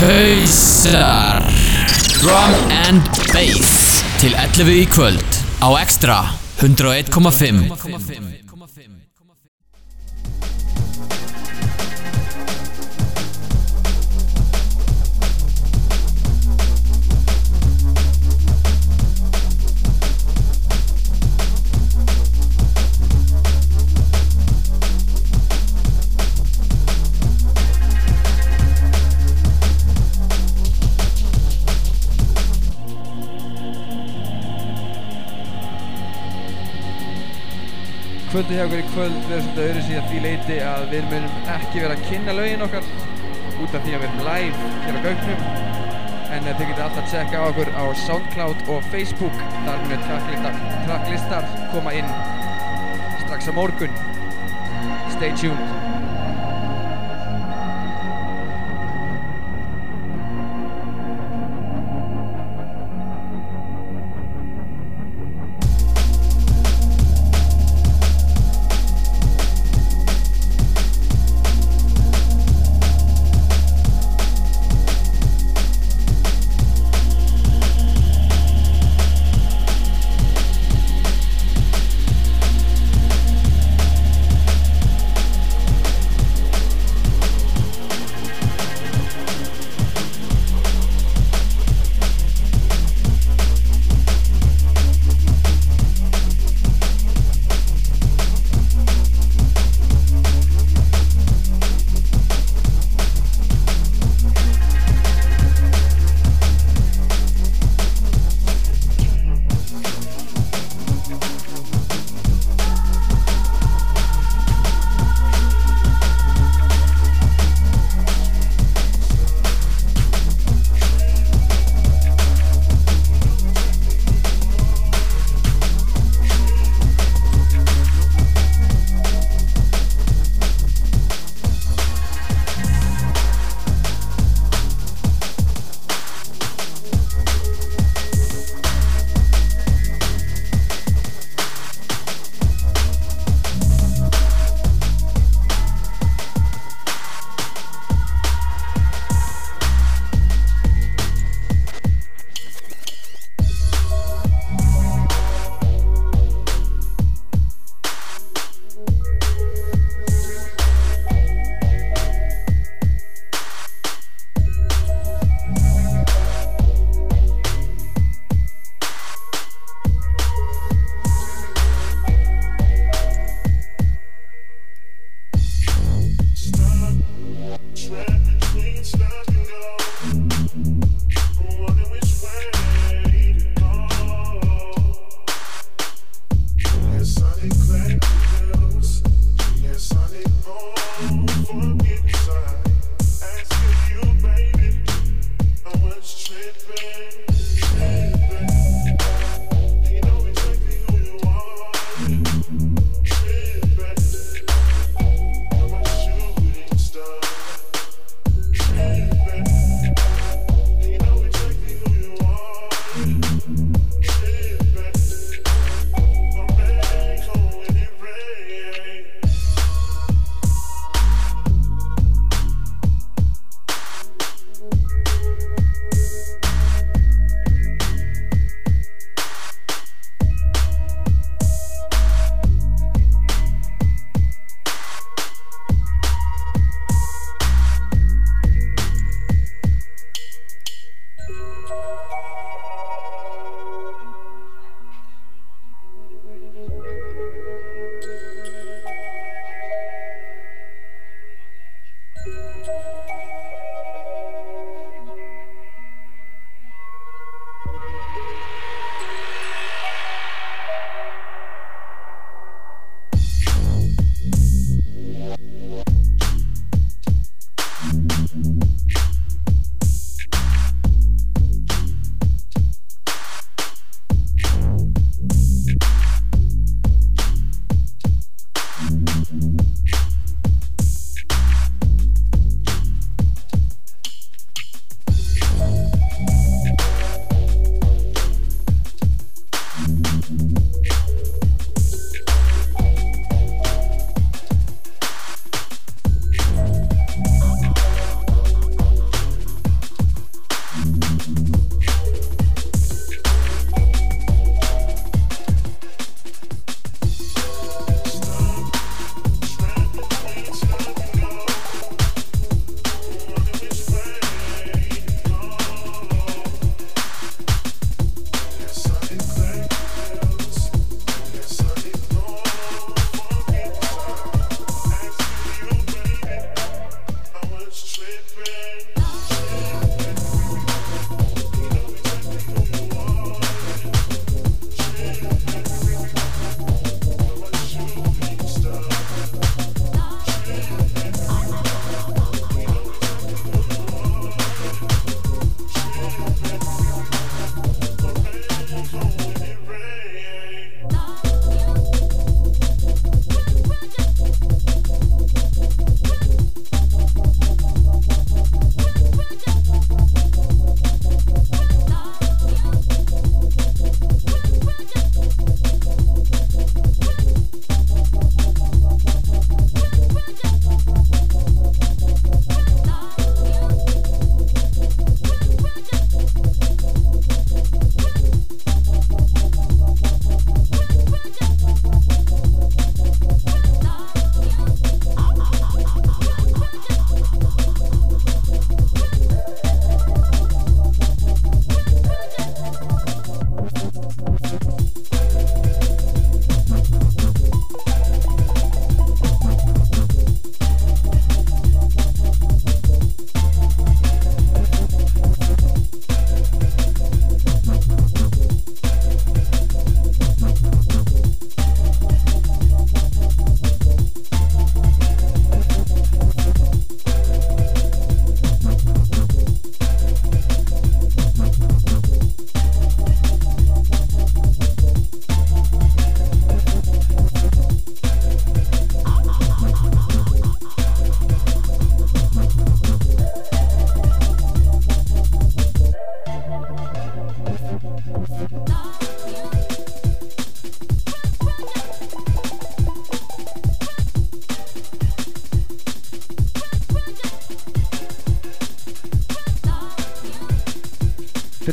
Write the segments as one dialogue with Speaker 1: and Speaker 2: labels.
Speaker 1: Hausar. Drum and Bass. Til 11 í kvöld Á Extra 101,5
Speaker 2: Kvöldi hjá okkur í kvöld verður svolítið öðru síðan því leiti að við munum ekki vera að kynna lögin okkar út af því að við erum live hér á Gaugnum en þið getur alltaf að checka á okkur á Soundcloud og Facebook. Þar munum tracklistar koma inn strax á morgun. Stay tuned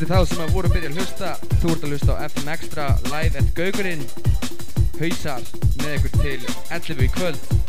Speaker 2: Fyrir þá sem að voru að byrja að hlusta, þú ert að hlusta á FM Extra live at Gaugurinn Hausar með ykkur til 11 í kvöld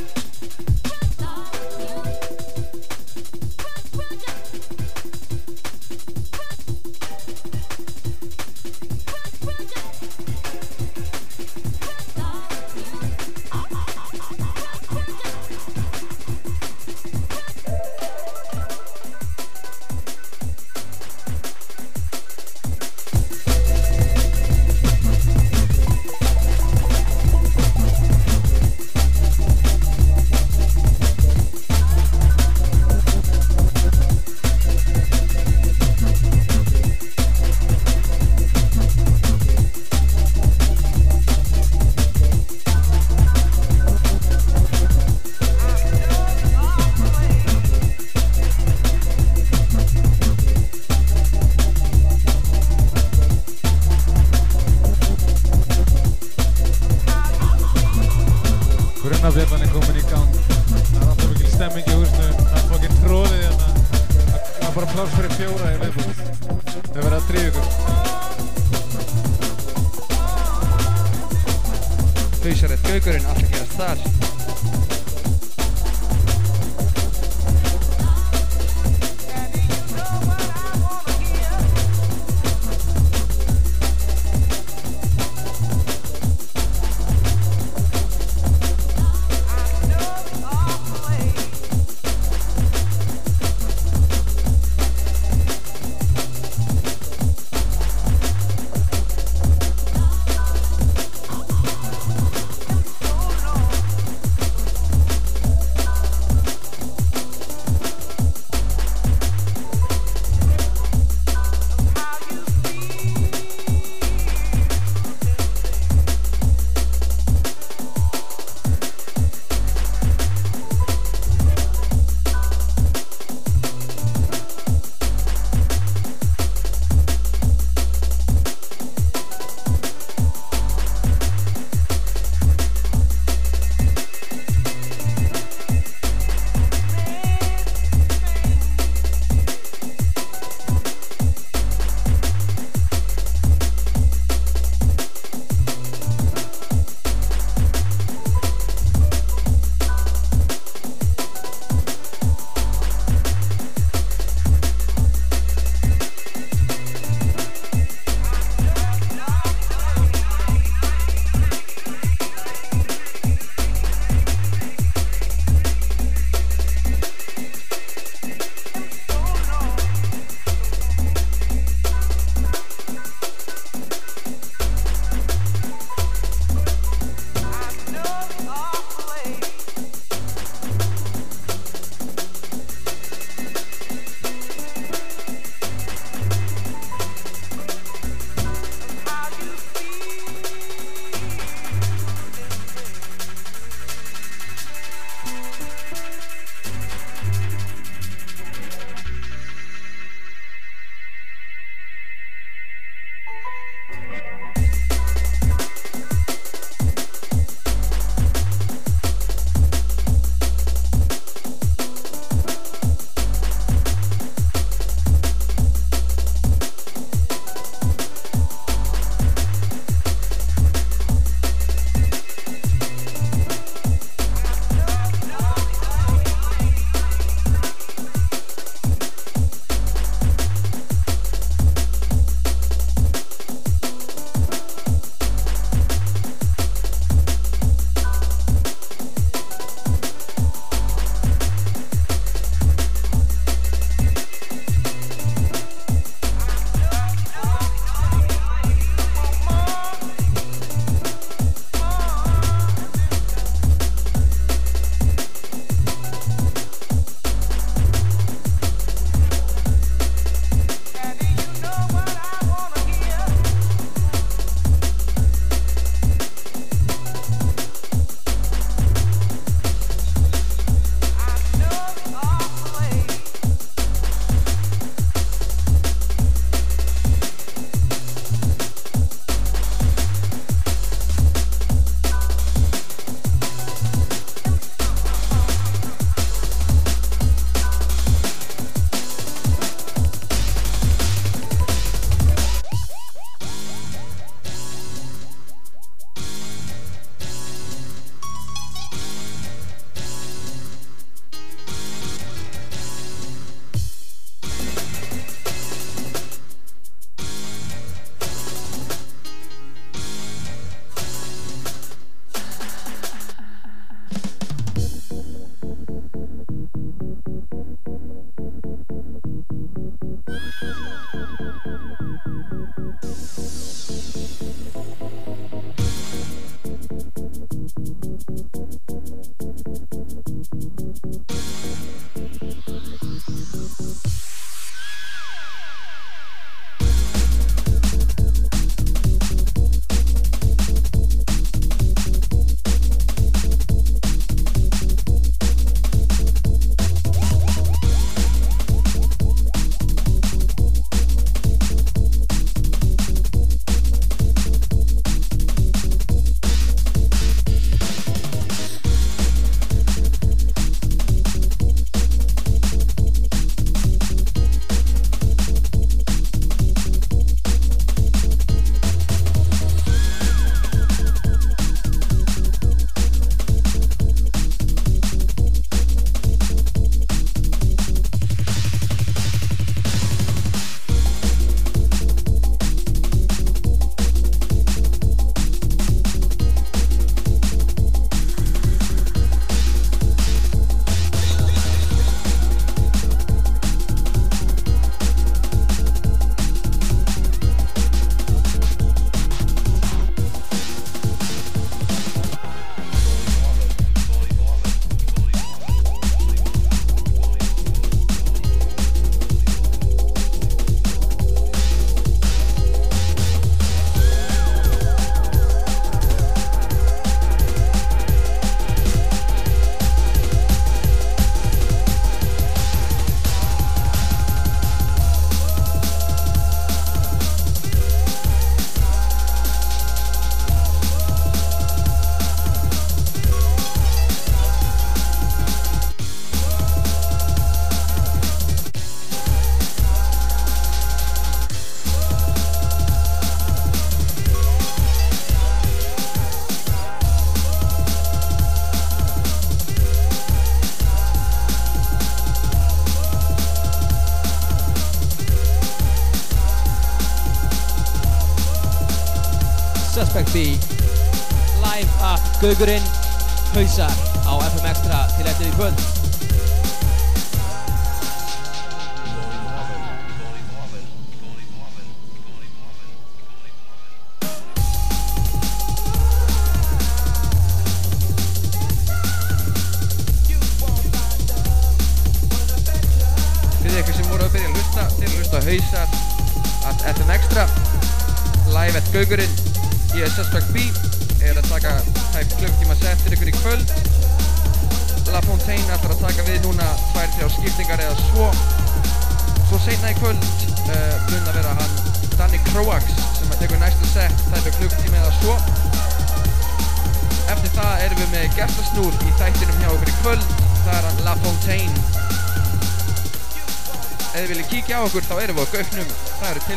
Speaker 3: að
Speaker 2: Gaugurinn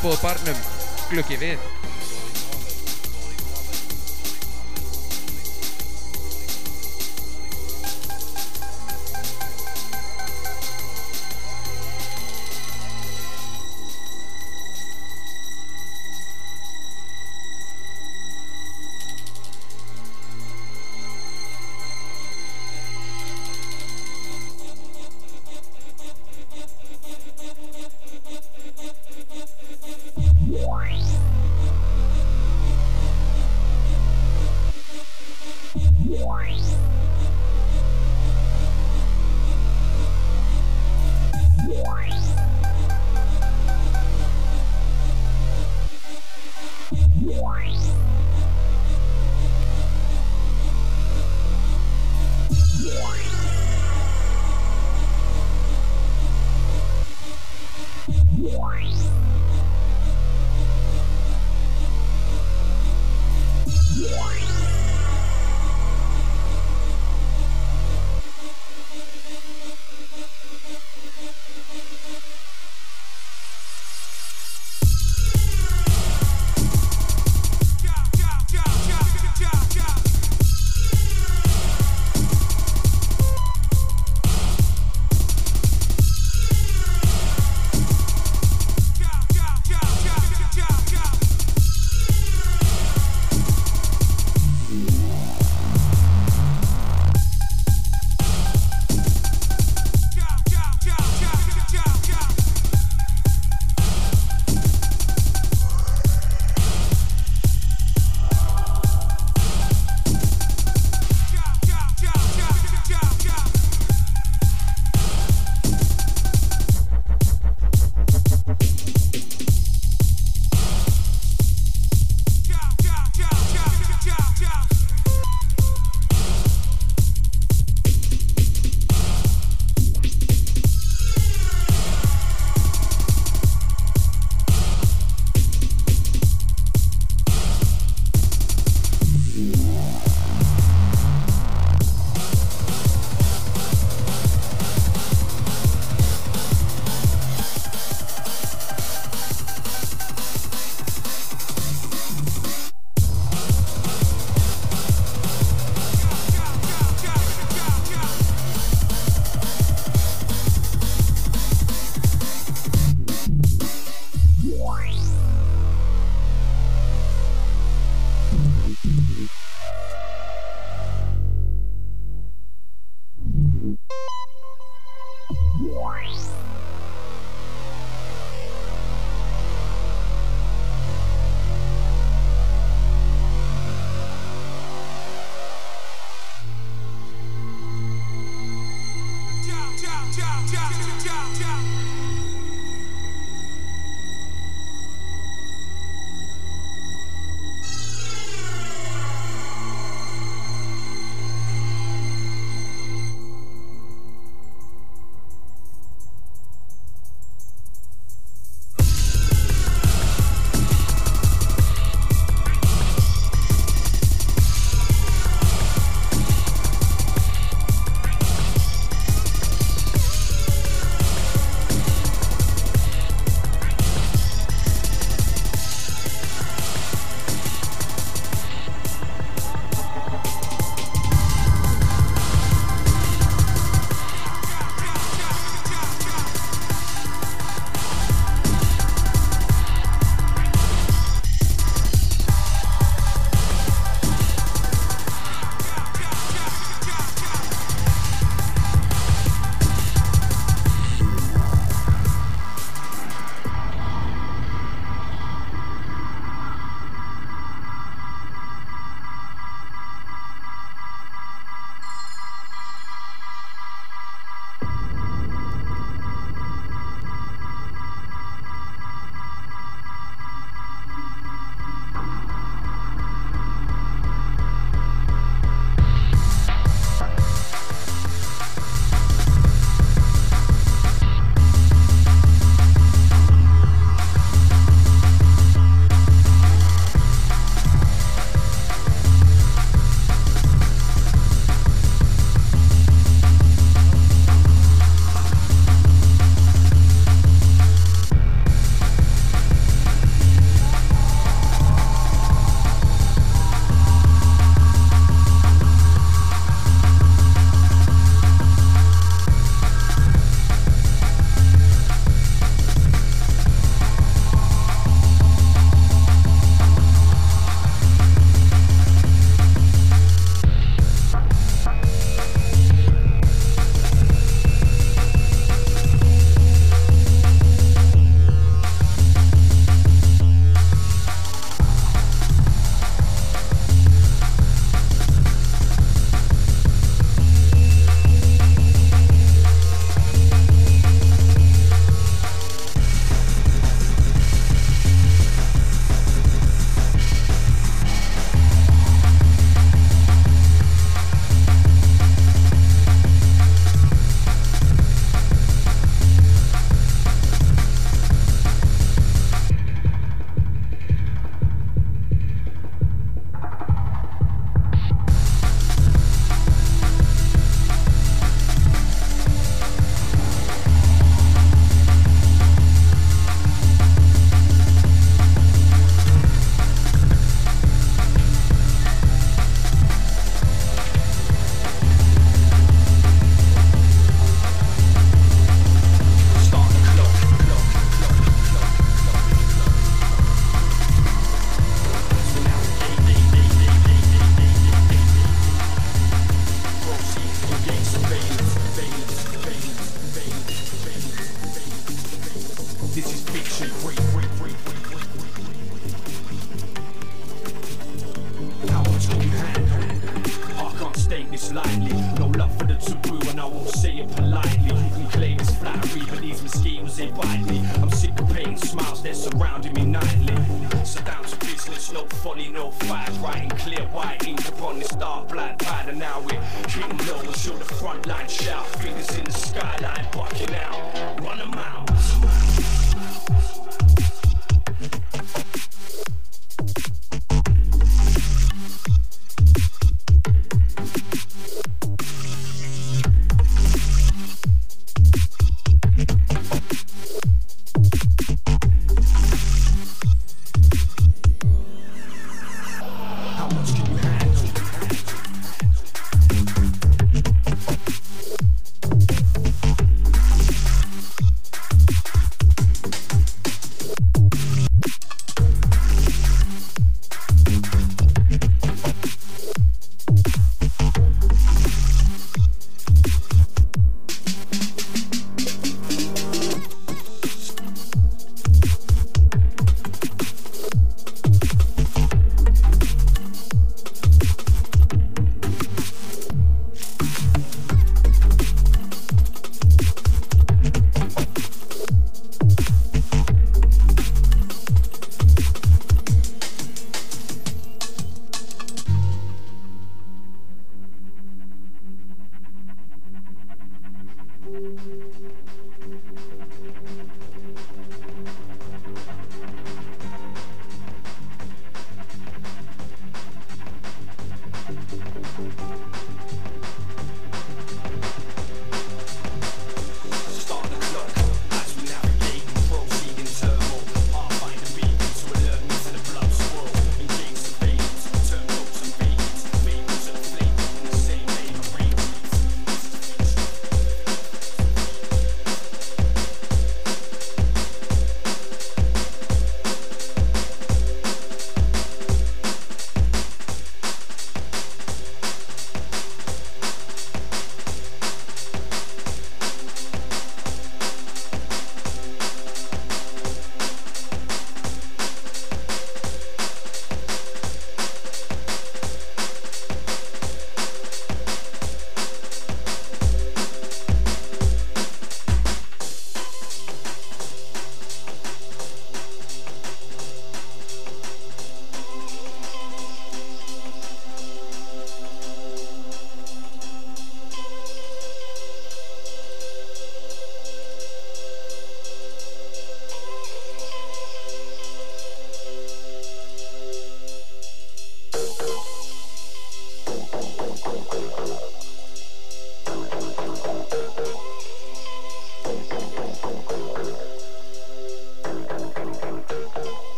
Speaker 2: Það eru tilbúið barnum glukki við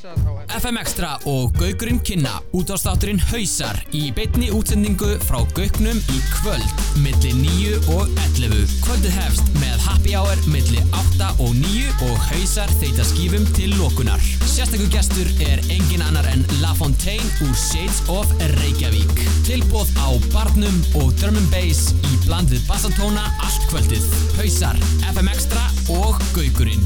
Speaker 1: FM Extra og Gaugurinn Kynna útástátturinn Hausar í beitni útsendingu frá Gaugnum í kvöld millir 9 og 11 Kvöldu hefst með Happy Hour millir 8 og 9 og Hausar þeita skýfum til lókunar Sérstaklega gestur er engin annar en La Fontaine úr Shades of Reykjavík. Tilbóð á barnum og drum and bass í bland við bassantóna allt kvöldið. Hausar, FM Extra og
Speaker 4: Gaugurinn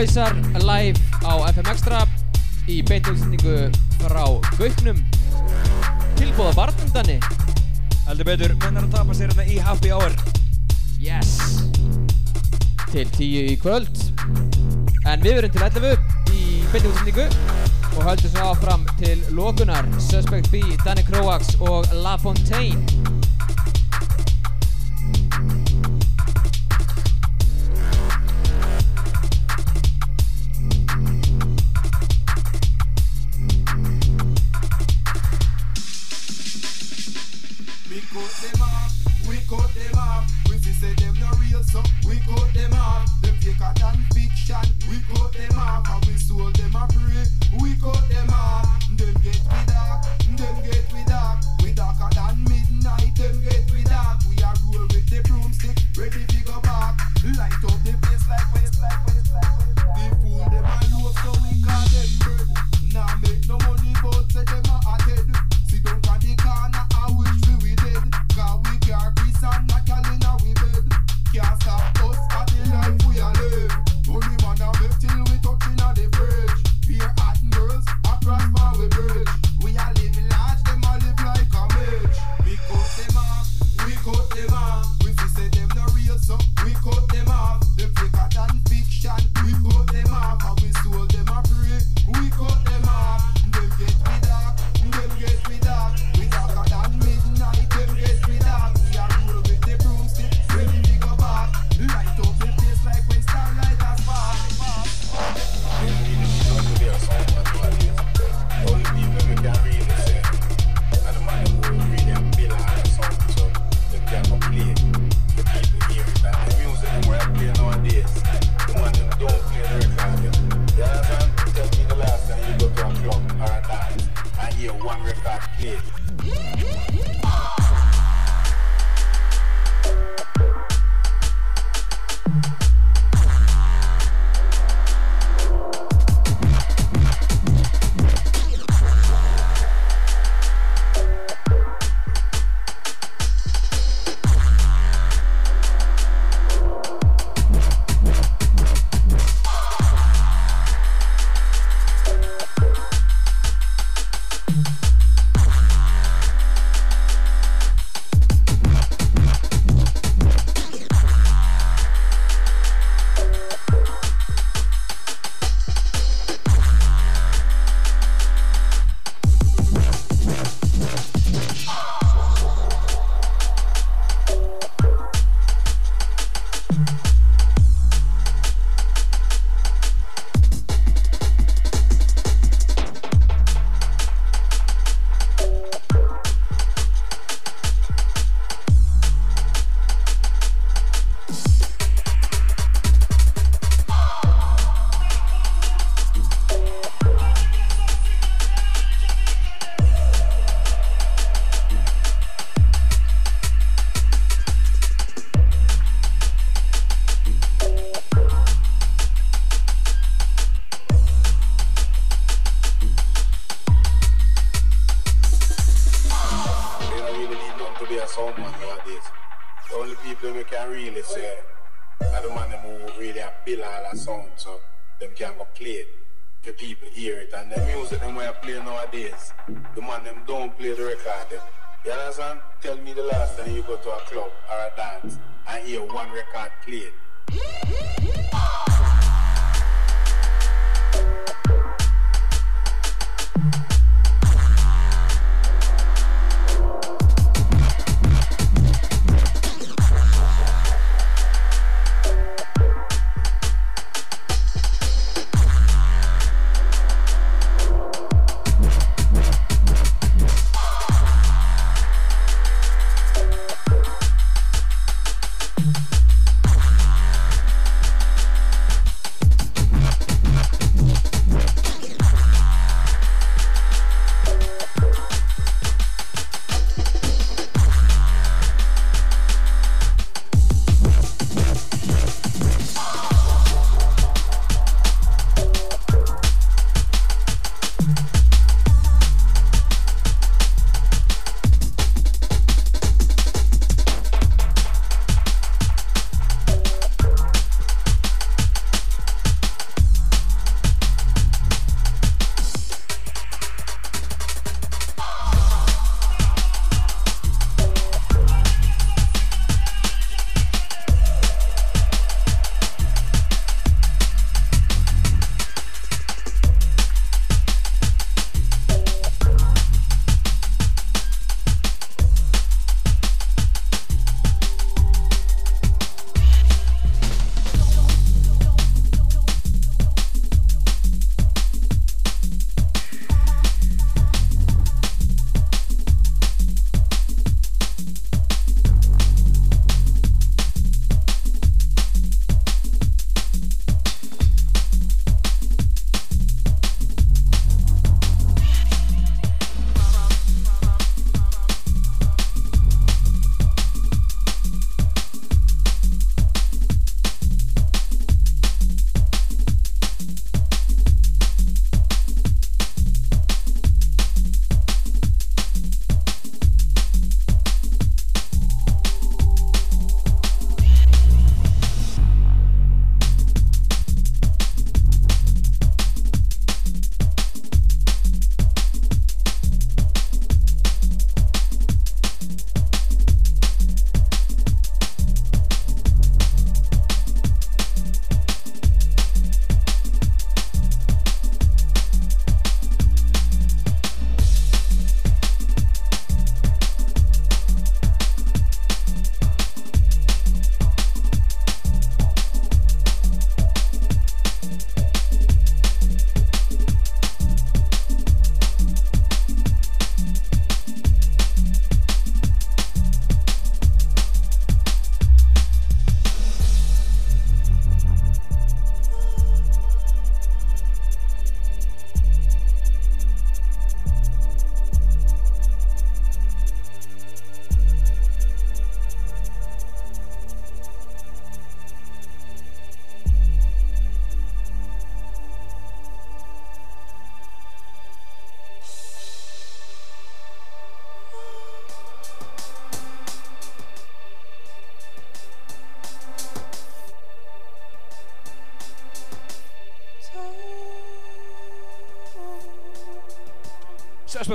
Speaker 4: hausar live á FM Extra í beitjóðsendingu frá Gauknum tilbúða barndani
Speaker 5: heldur betur, mennar að tapa sér hérna í Happy Hour.
Speaker 4: Yes. Til tíu í kvöld. En við verum til 11 í beitjóðsendingu og höldum svo áfram til lókunar Suspect B, Danny Kroax og La Fontaine.
Speaker 6: Your one record play.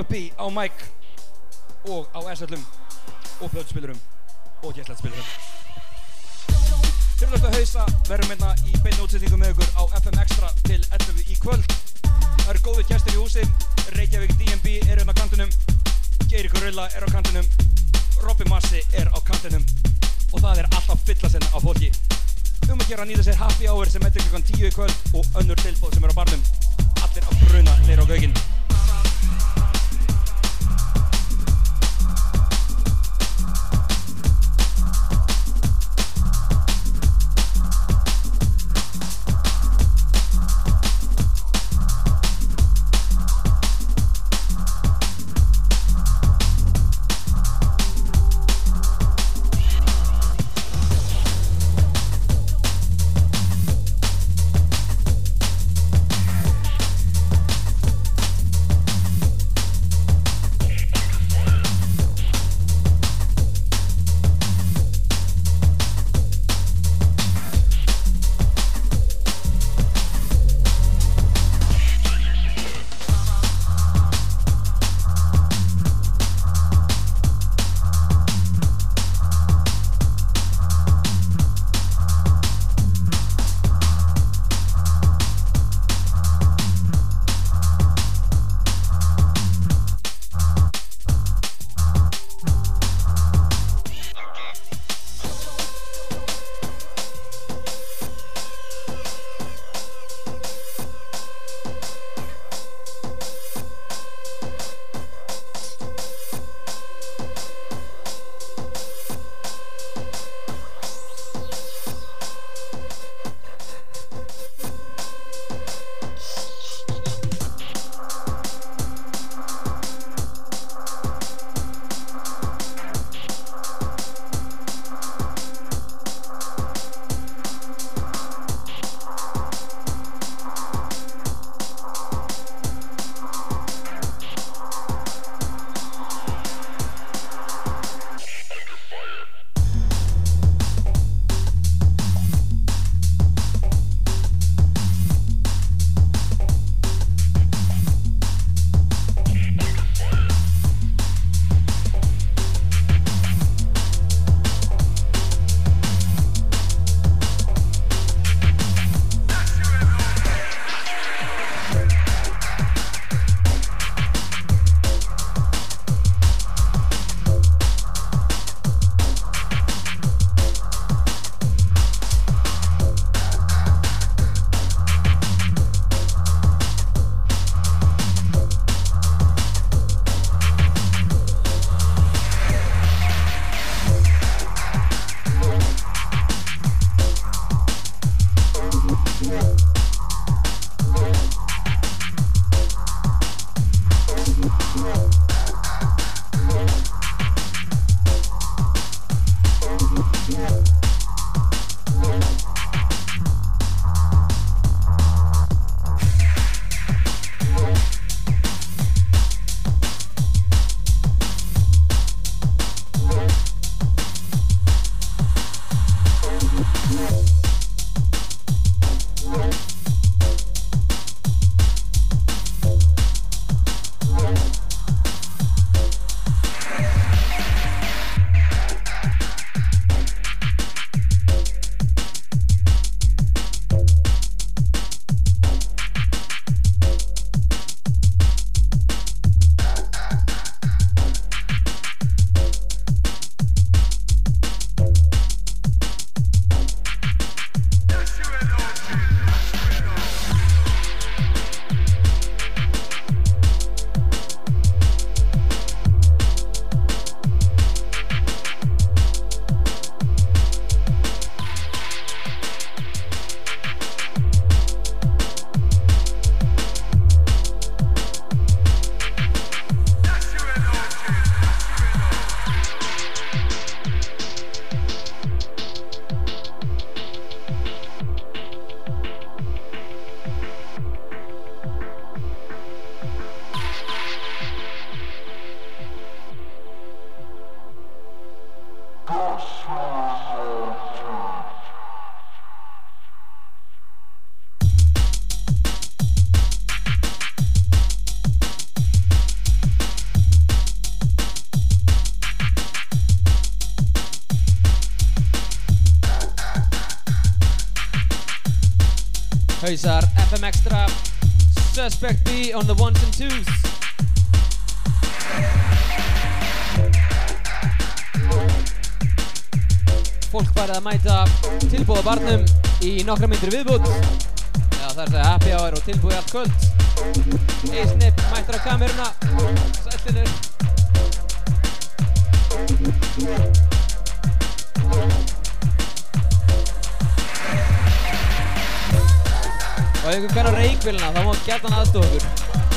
Speaker 5: B á mic og á SL-um og plötspilurum og gæstlætspilurum. Fyrirlöftu hausa verðum hérna í beinu útsettingu með ykkur á FM Extra til 11 í kvöld. Það eru góðir gæstir í húsi, Reykjavík DNB er hérna á kantinum, Geiri Gorilla er á kantinum, Robby Massi er á kantinum og það er alltaf fyllasenn af fólki. Um að gera að nýta sér happy hour sem eftir klukkan 10 í kvöld og önnur tilbóð sem eru á barnum. Allir að bruna neyra á gauginn.
Speaker 7: Hausar, FM Extra Suspect B on the ones and twos. Fólk farið að mæta tilbúða barnum í nokkra myndir viðbútt Já það er að segja happy hour og tilbúið allt kvöld. Eisnip mættur á kameruna. Sællinur Og ef ykkur kann á reikvélina þá má gæta hann aðstofa okkur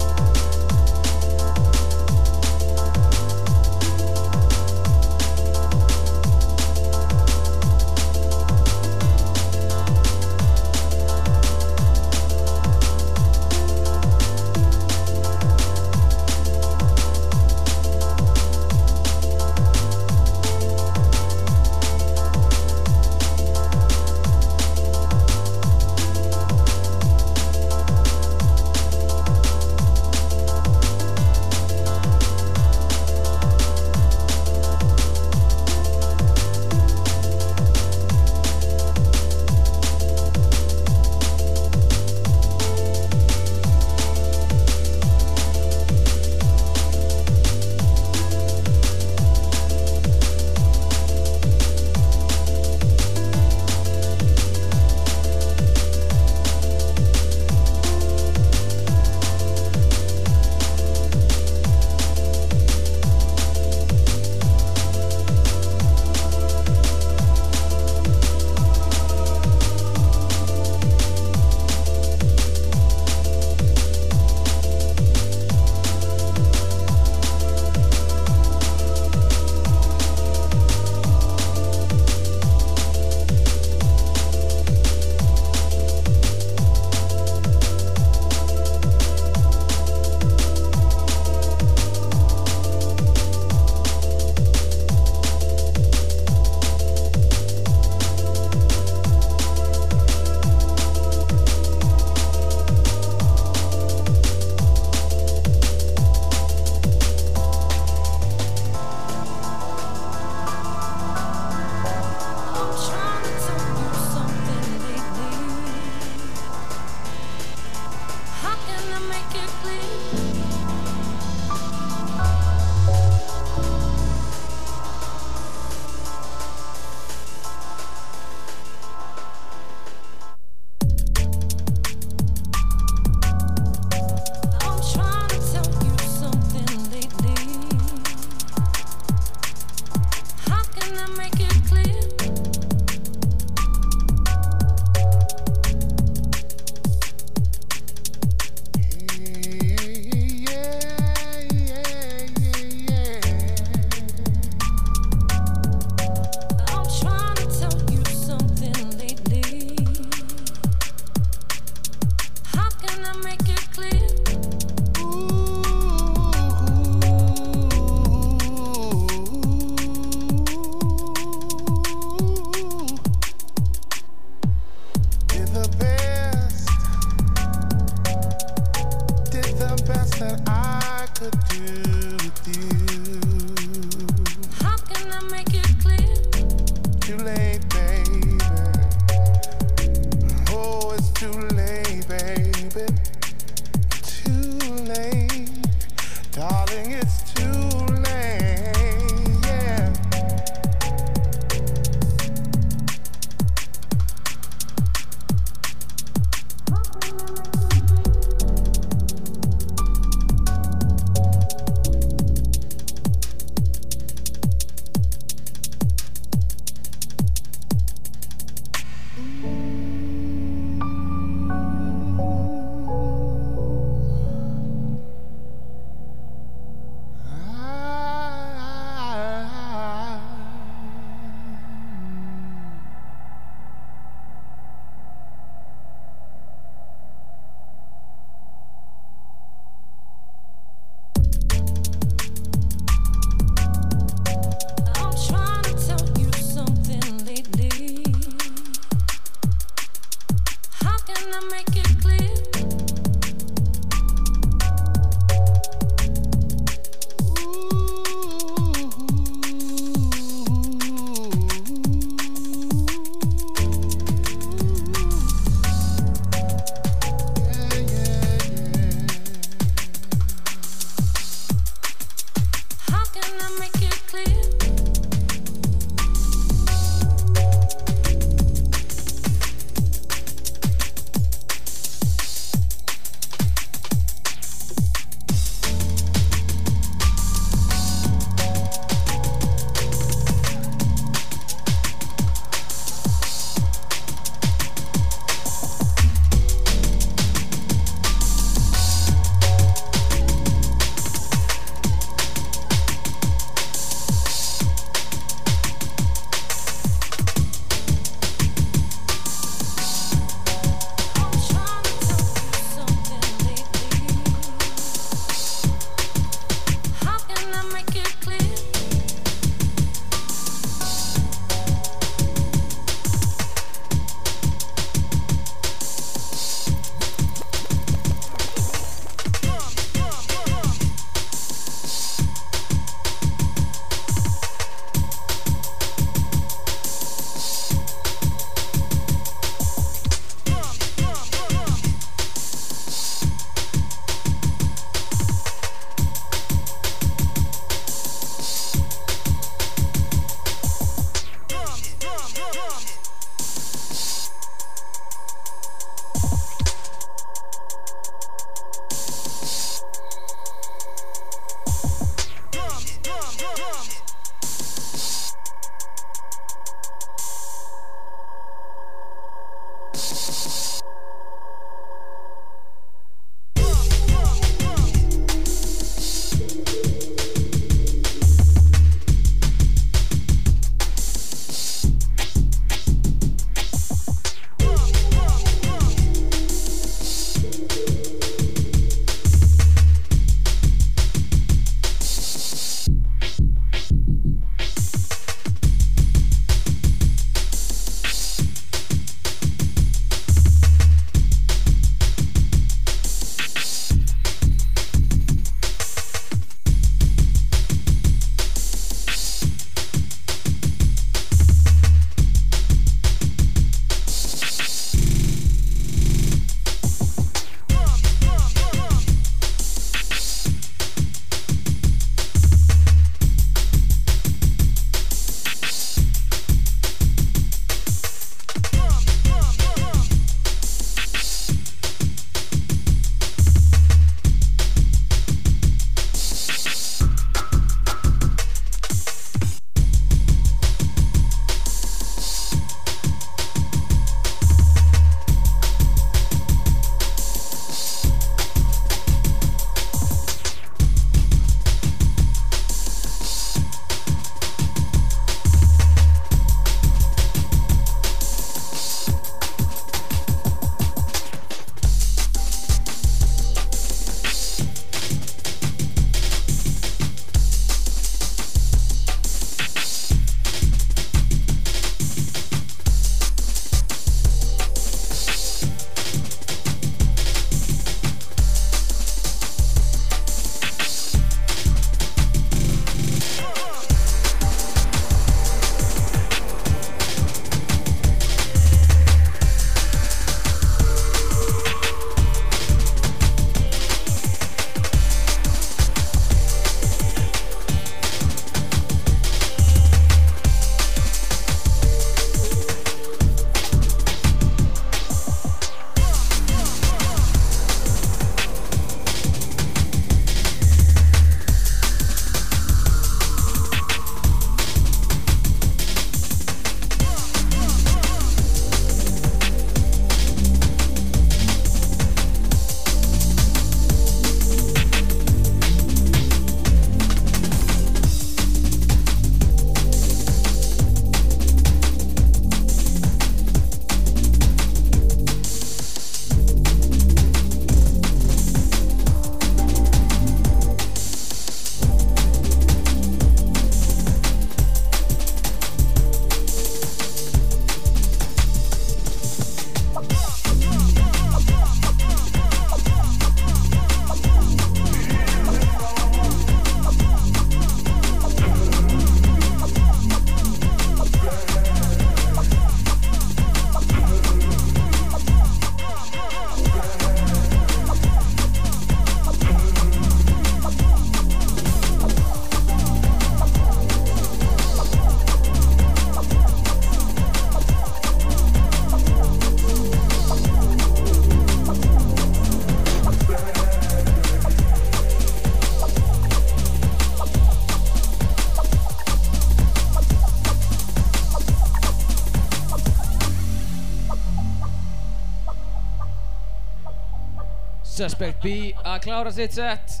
Speaker 7: Suspect B að klára sitt set.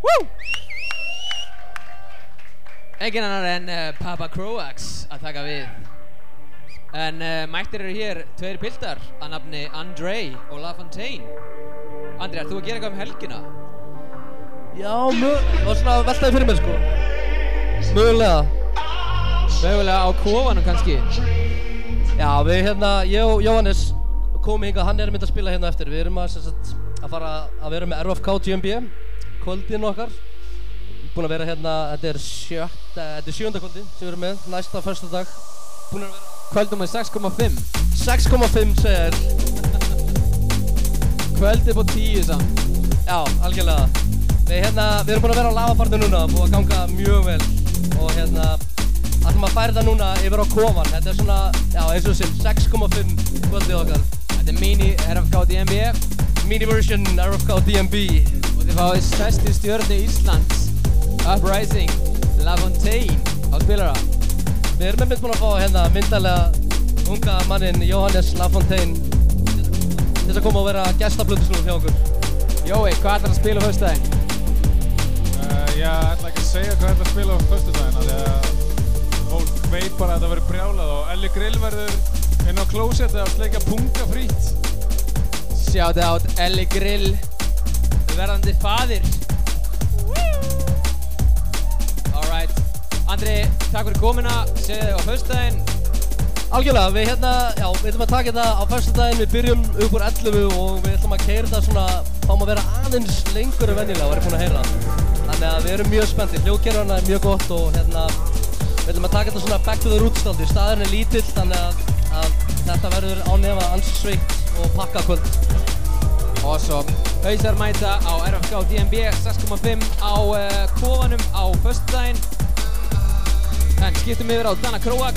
Speaker 7: Woo! Engin annar en uh, Papa Croax að taka við. En uh, mættir eru hér tveir piltar að nafni Andrei og LaFontaine Andrei, ert þú að gera eitthvað um helgina?
Speaker 8: Já, mjög, var svona veltaði fyrir mér sko. Mögulega.
Speaker 7: Mögulega á kofanum kannski?
Speaker 8: Já, við hérna, ég og Jóhannes komum hingað, hann er mynd að spila hérna eftir. Við erum að, sagt, að vera með RFK GMB Kvöldin okkar. Búin að vera hérna, þetta er sjötta, þetta er sjönda kvöldi sem við erum með, næsta första dag Búin að vera
Speaker 7: Kvöldum með 6,5
Speaker 8: 6,5 segir.
Speaker 7: Kvöldið på 10 samt.
Speaker 8: Já, algjörlega. Við, hérna, við erum búin að vera á lavabarnu núna, búin að ganga mjög vel. Og hérna ætlum að færa þetta núna yfir á kofan. Þetta er svona, já eins og sem 6,5 kvöldið okkar.
Speaker 7: Þetta er mini RFK DMB
Speaker 8: Mini version RFK DMB
Speaker 7: Og þið fáið stærsti stjórni Íslands. Uprising LaFontaine á spilara
Speaker 8: Við erum einmitt búin að fá hérna myndalega unga mannin Jóhannes Lafontaine til þess að koma og vera gestablöndisnum hjá okkur.
Speaker 7: Jói, hvað ætlar að spila á höstdæðin?
Speaker 3: Uh, ég ætla ekki að segja hvað þetta spila á föstudaginn Þegar fólk veit bara að þetta verður brjálað og Elli Grill verður inn á klósetti að sleika punga frýtt
Speaker 7: Shout out Elli Grill Verðandi faðir. Alright. Andri, takk fyrir komina Segðu þig á höstdæðin
Speaker 8: Algjörlega, við hérna, já, við ætlum að taka þetta á fyrstudaginn, við byrjum upp úr 11 og við ætlum að keira þetta svona, fáum að vera aðeins lengur en venjulega, var ég búinn að heyra. Þannig að við erum mjög spenntið, hljóðkerfana er mjög gott og hérna, við ætlum að taka þetta svona back to the roots staldi, staðurinn er lítill, þannig að, að þetta verður ánefa ansveikt og pakka kvöld.
Speaker 7: Awesome. Hausar mæta á RFK DMB 6.5 á uh, kofanum á föstudaginn. En skiptum yfir á Dana Kroax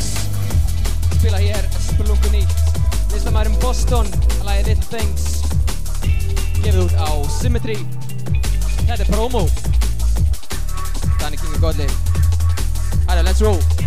Speaker 7: spila hér splungu nýtt. Listamærum Boston lagið Little Things. Gefið út á Symmetry. Þetta er promo. Danny King og Godli Hæra, let's roll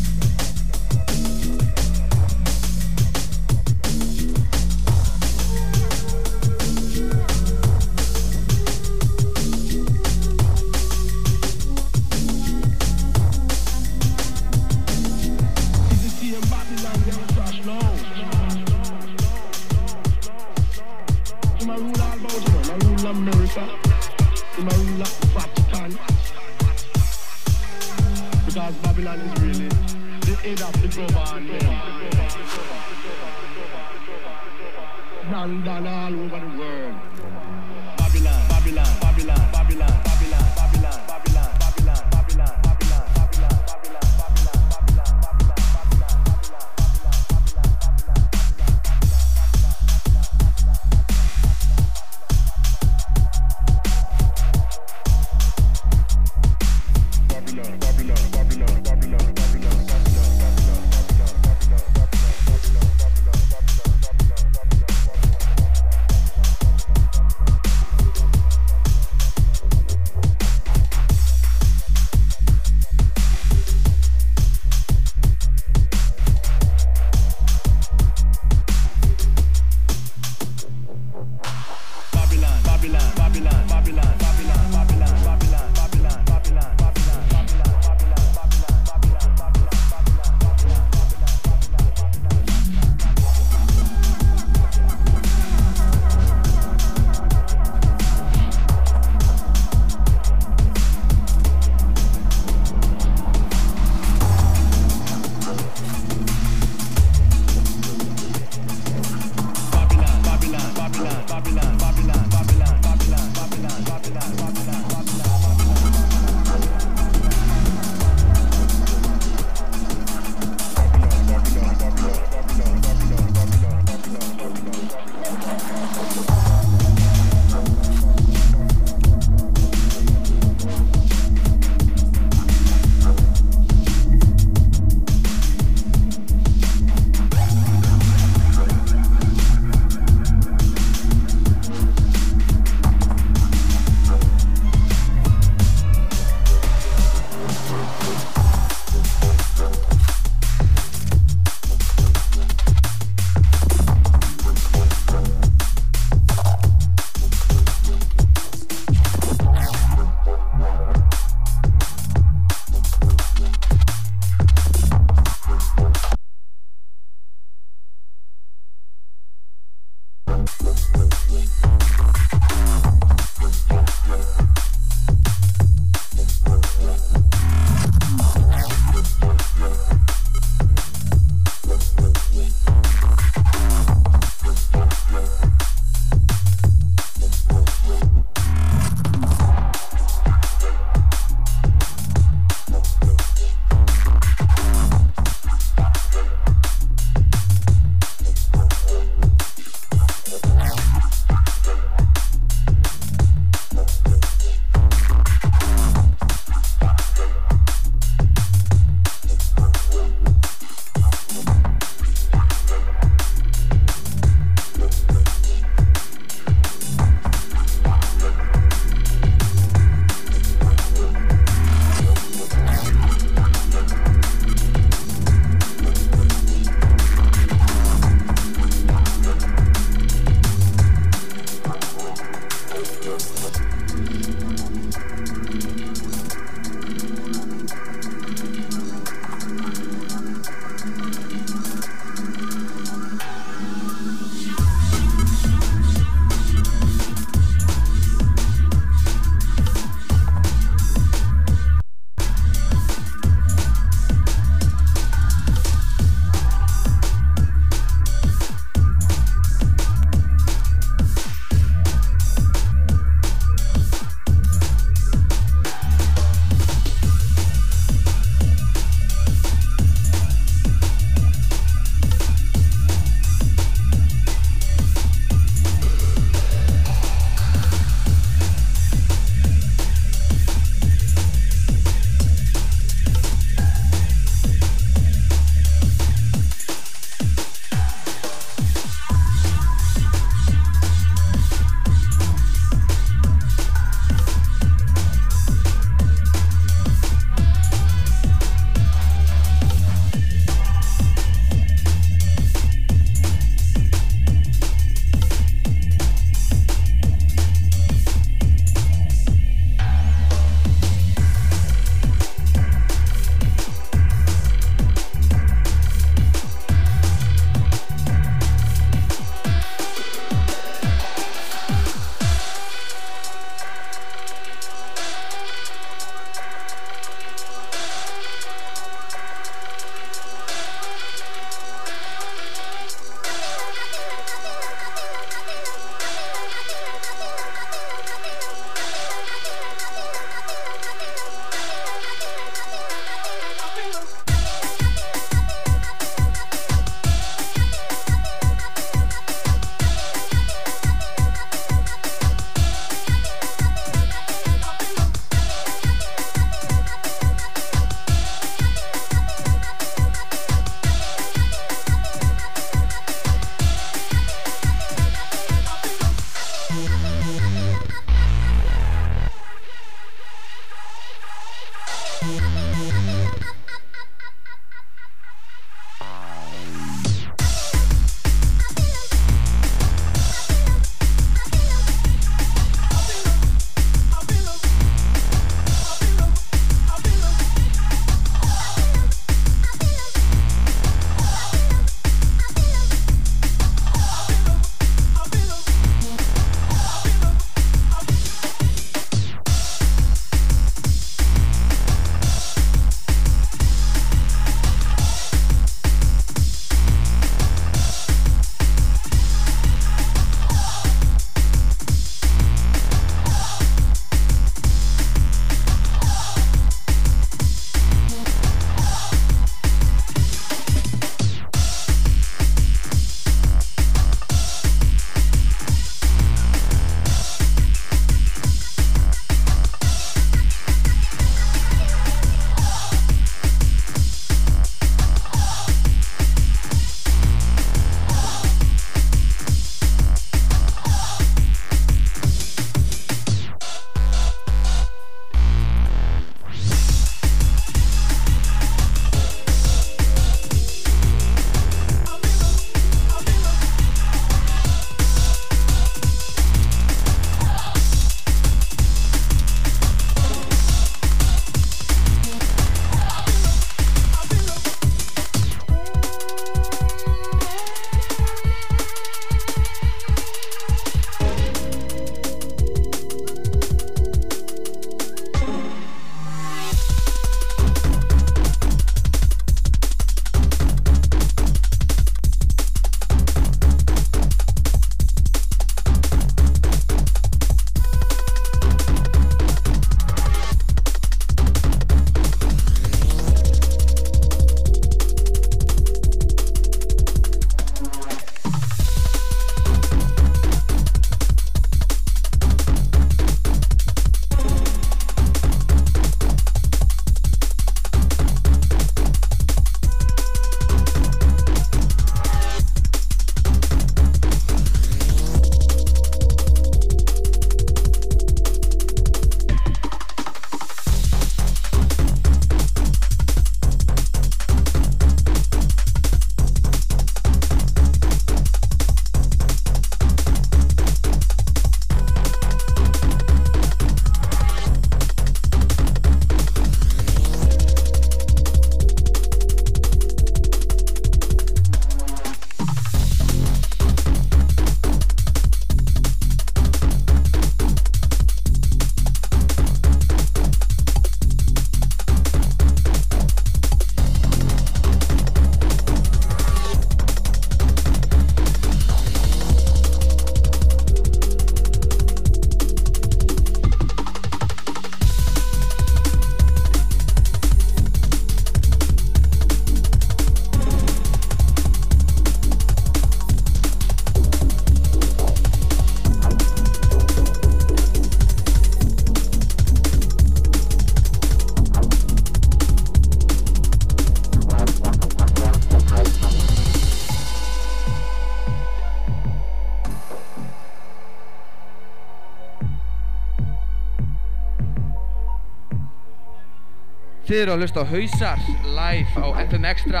Speaker 2: Þið eru að hlusta á Hausar live á FM Extra.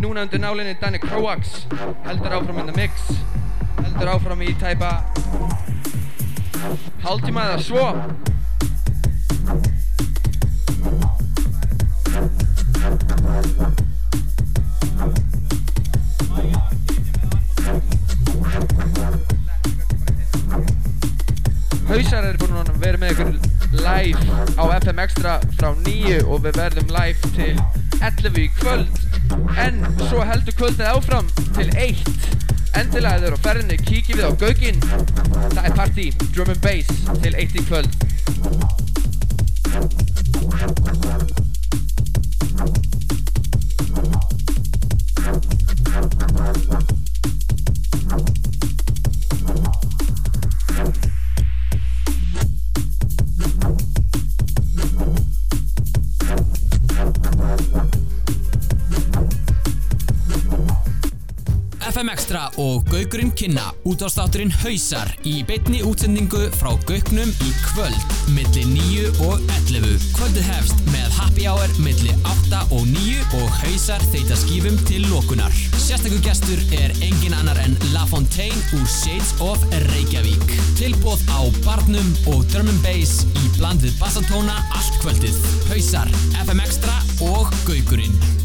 Speaker 2: Núna undir nálinni Danny Croax Heldur áfram in the mix. Heldur áfram í tæpa Hálftíma eða svo. Hausar er búin að vera með ykkur live á FM Extra frá 9 og við verðum live til 11 í kvöld. En svo heldur kvöldið áfram til 1 endilega eru á ferðinni kíkið við á Gauginn það er partí, drum and bass til 1 í kvöld
Speaker 1: Extra og Gaukurinn kynna útastátturinn Hausar í beinni útsendingu frá Gauknum í kvöld milli 9 og 11. Kvöldið hefst með happy hour milli 8 og 9 og Hausar þeita skífum til lokunar. Sérstakur gestur er engin annar en La Fontaine úr Shades of Reykjavík. Tilbóð á barnum og drum and bass í blandið bassantóna allt kvöldið. Hausar, FM Extra og Gaukurinn.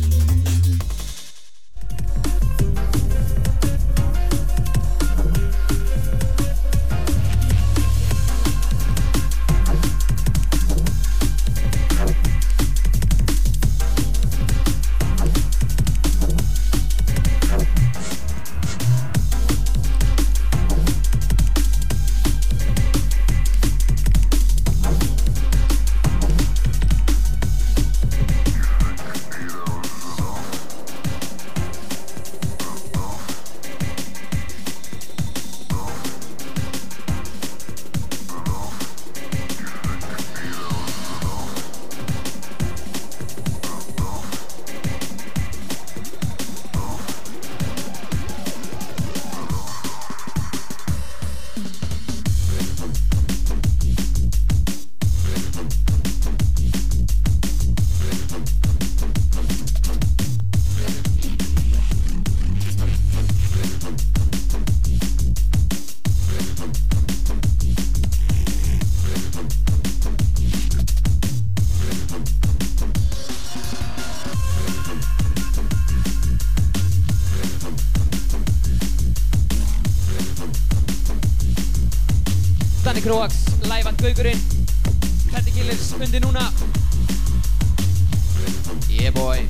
Speaker 7: Live at Gaugurinn Petty Killers undir núna? Yeah boy.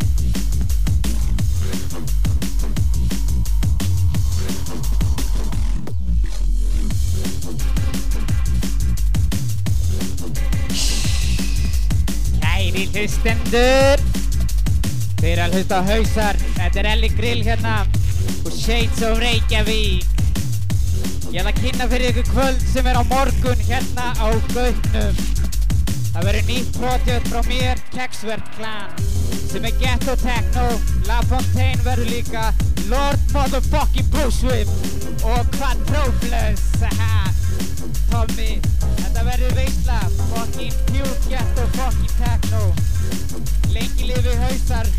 Speaker 9: Kæri hlustendur. Eru að hlusta á hausar. Þetta er Elli Grill hérna. Og Shades of Reykjavík kynna fyrir ykkur kvöld sem er á morgun hérna á Gautnum. Það verður nýtt projekt frá mér, Kexvert Clan sem er Ghetto Techno. La Fontaine verður líka Lord Motherfucking Bushwhip og Quadroplus haha Tommy, þetta verður veisla. Fucking pure ghetto fucking techno. Lengi lifi hausar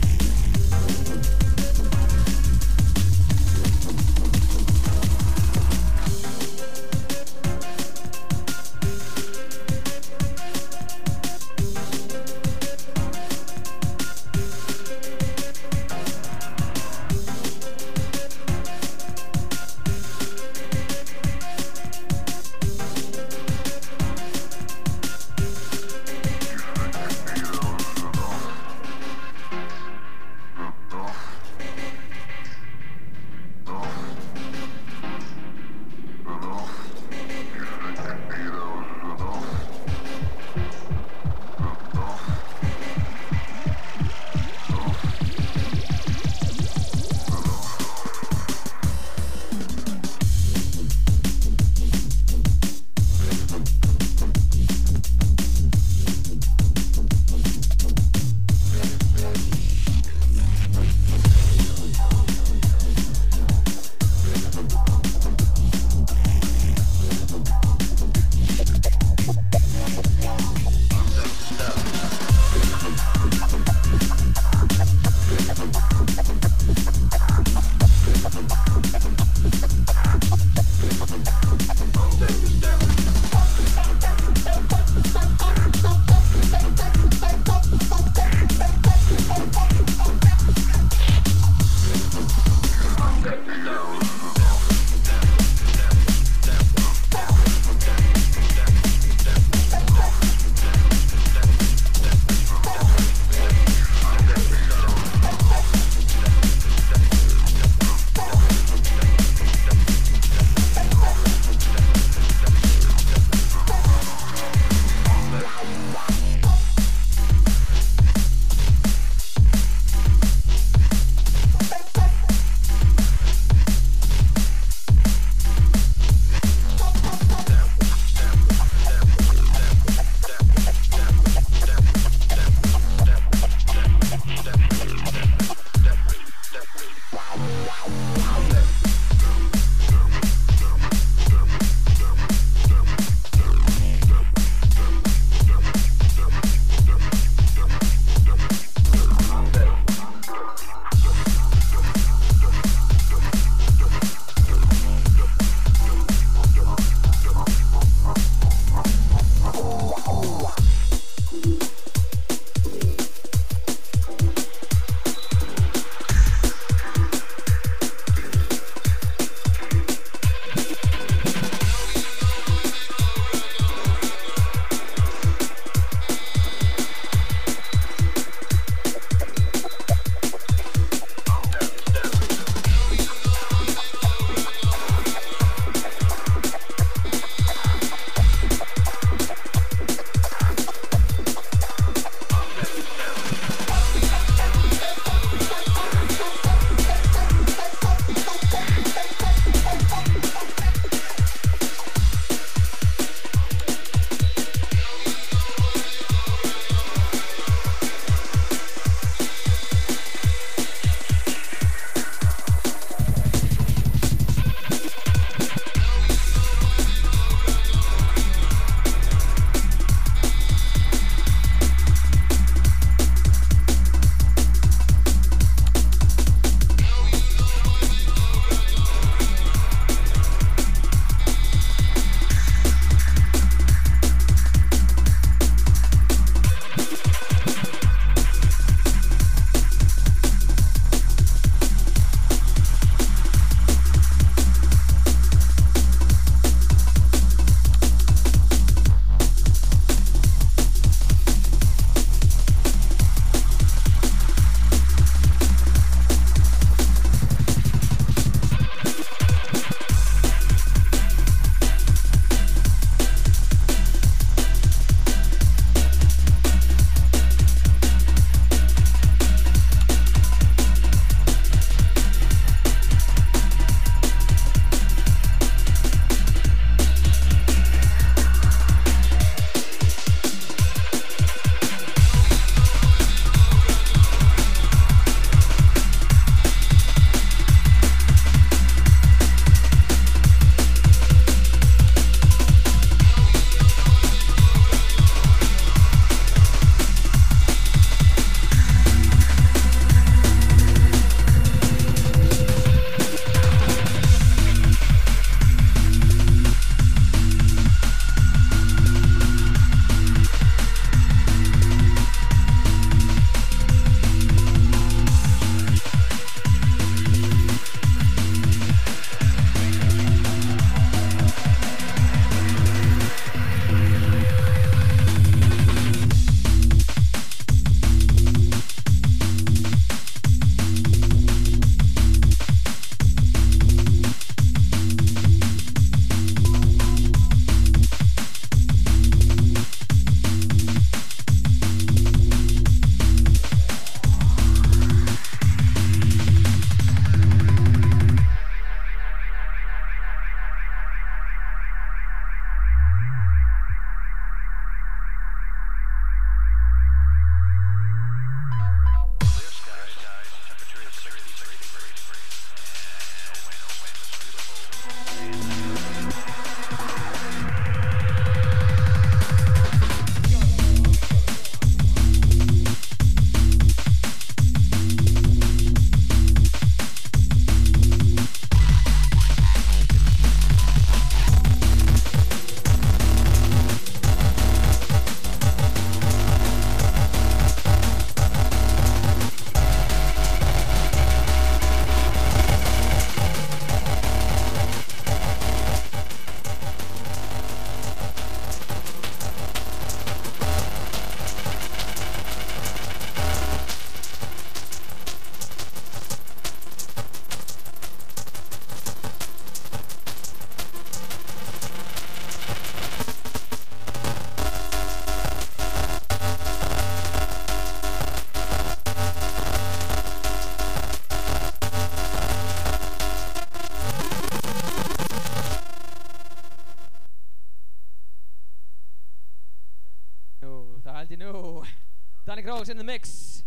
Speaker 7: Krogs in the mix.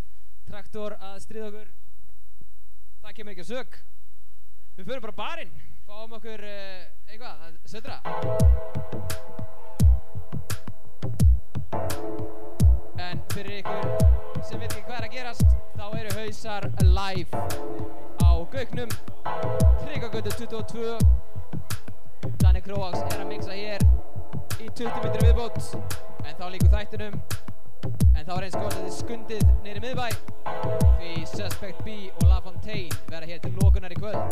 Speaker 7: Traktor að stríða okkur. Það kemur ekki að sög. Við förum bara barinn. Fáum okkur uh, eitthvað að södra. En fyrir ykkur sem veit ekki hvað er að gerast, þá eru hausar live á Gauknum. Tryggagötu 22. Danny Krogs er að mixa hér í 20 minnir viðbót. En þá líkur þættinum. Þá er eins gott að þið skundið neyri miðbæ. Því Suspect B og La Fontaine verða hér til lókunar í kvöld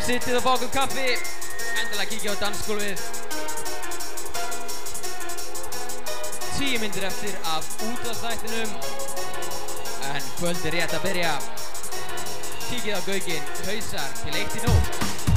Speaker 7: Sem sittið og bákum kaffi, endilega kíkja á dansgólfið. Tíu myndir eftir af útvarsþættinum, en kvöld er rétt að byrja. Kíkið á gauginn, hausar til eitt í nótt.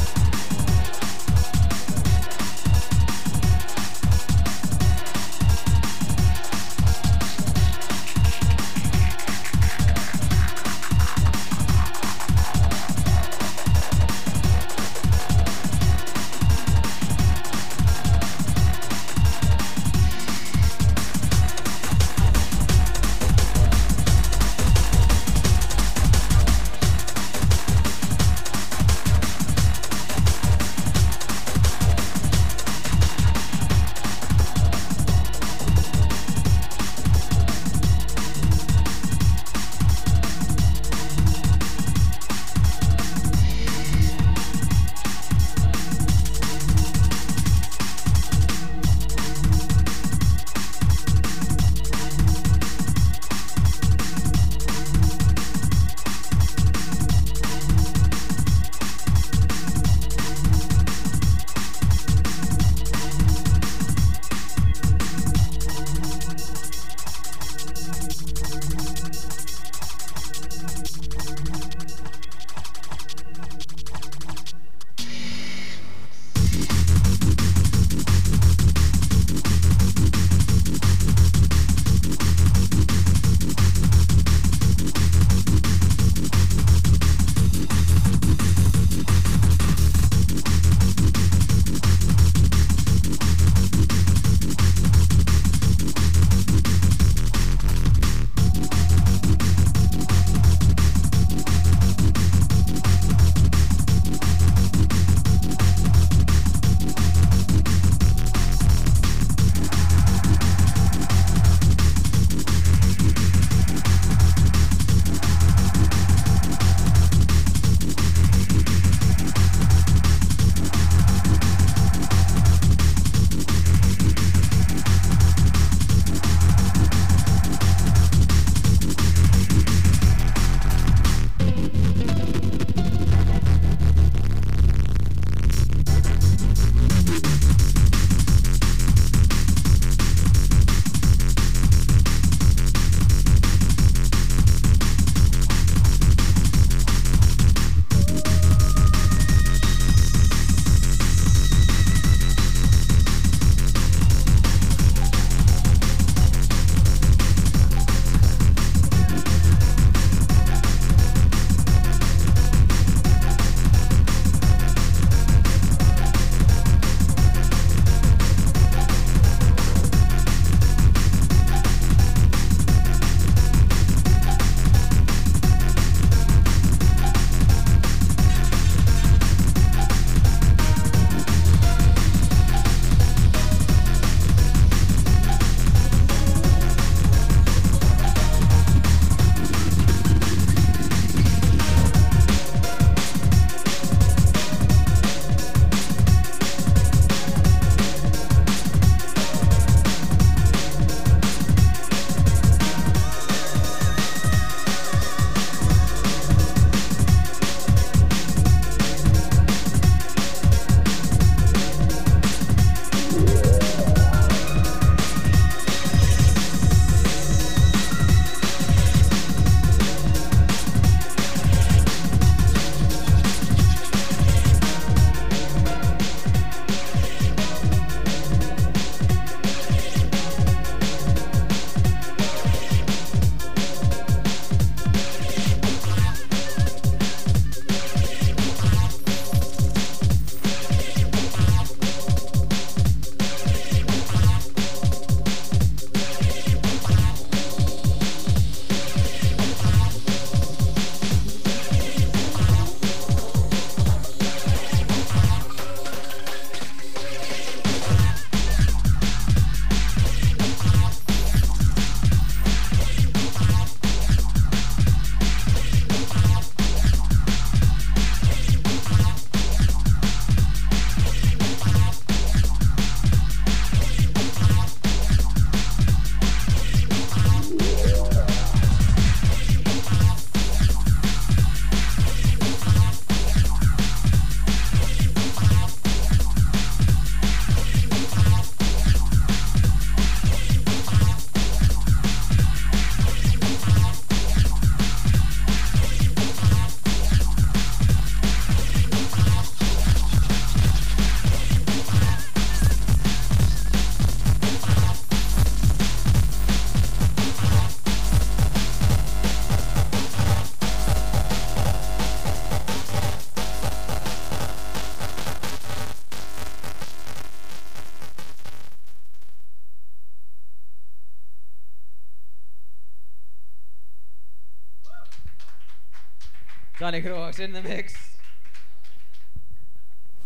Speaker 7: Danny Kroax in the mix.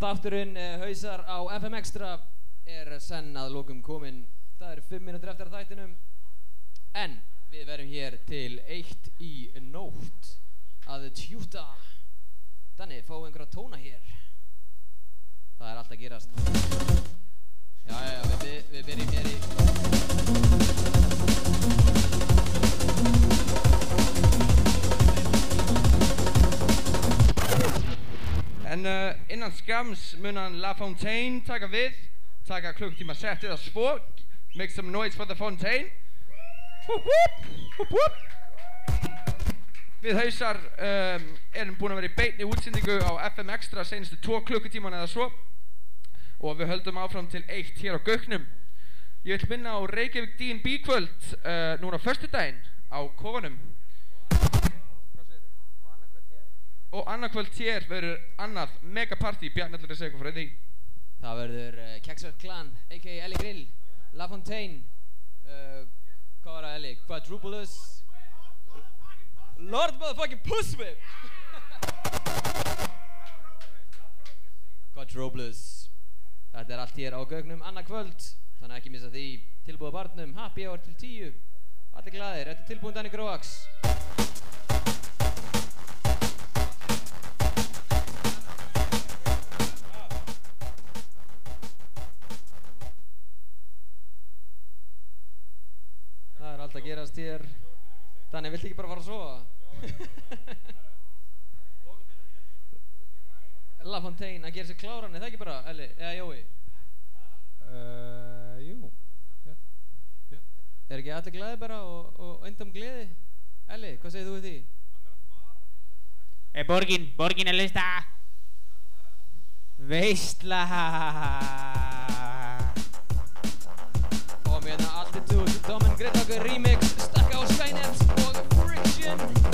Speaker 7: Þátturinn uh, hausar á FM Extra er senn að lókum komin Það eru 5 minútur eftir að þættinum. En við verðum hér til 1 í nótt að tjúta. Danni, fáum einhverja tóna hér. Það er allt að gerast. Já, já, já, við, við byrjum hér í
Speaker 2: uh, innan skams mun hann La Fontaine taka við, taka klukktíma settið að svo, make some noise for the Fontaine. Whoop, whoop, whoop. Við hausar um, erum búin að vera í beinni útsendingu á FM Extra senastu tvo klukkutíman eða svo og við höldum áfram til eitt hér á Gauknum. Ég vil minna á Reykjavík D&B kvöld uh, núna á föstudaginn á kofanum og annarkvöld hér verður annað megapartí Bjarni ætlar að segja eitthvað frá því
Speaker 7: Það verður uh, Kexar Clan, a.k.a. Ellie Grill, La Fontaine, uh, hvað var það Ellie? Quadrupulus, Lord motherfucking Pusswhip! Quadrupulus. Þetta er allt hér á gögnum annað kvöld, þannig ekki missa því. Tilbúið barnum, happy hour til tíu. Allir glaðir, þetta er tilbúin Danny Gróax. að gerast hér Danni, vilt ekki bara fara að sofa? La Fontaine að gera sér kláran er það ekki bara, Eli? Eða Jói?
Speaker 3: Uh, jú yeah. Yeah.
Speaker 7: Er ekki allir glæði bara og, og endum gleði? Eli, hvað segir þú við því?
Speaker 9: Hey, borgin, borgin er lista Veistla Og mér er það allir þú Dómin Gretakur Rými something.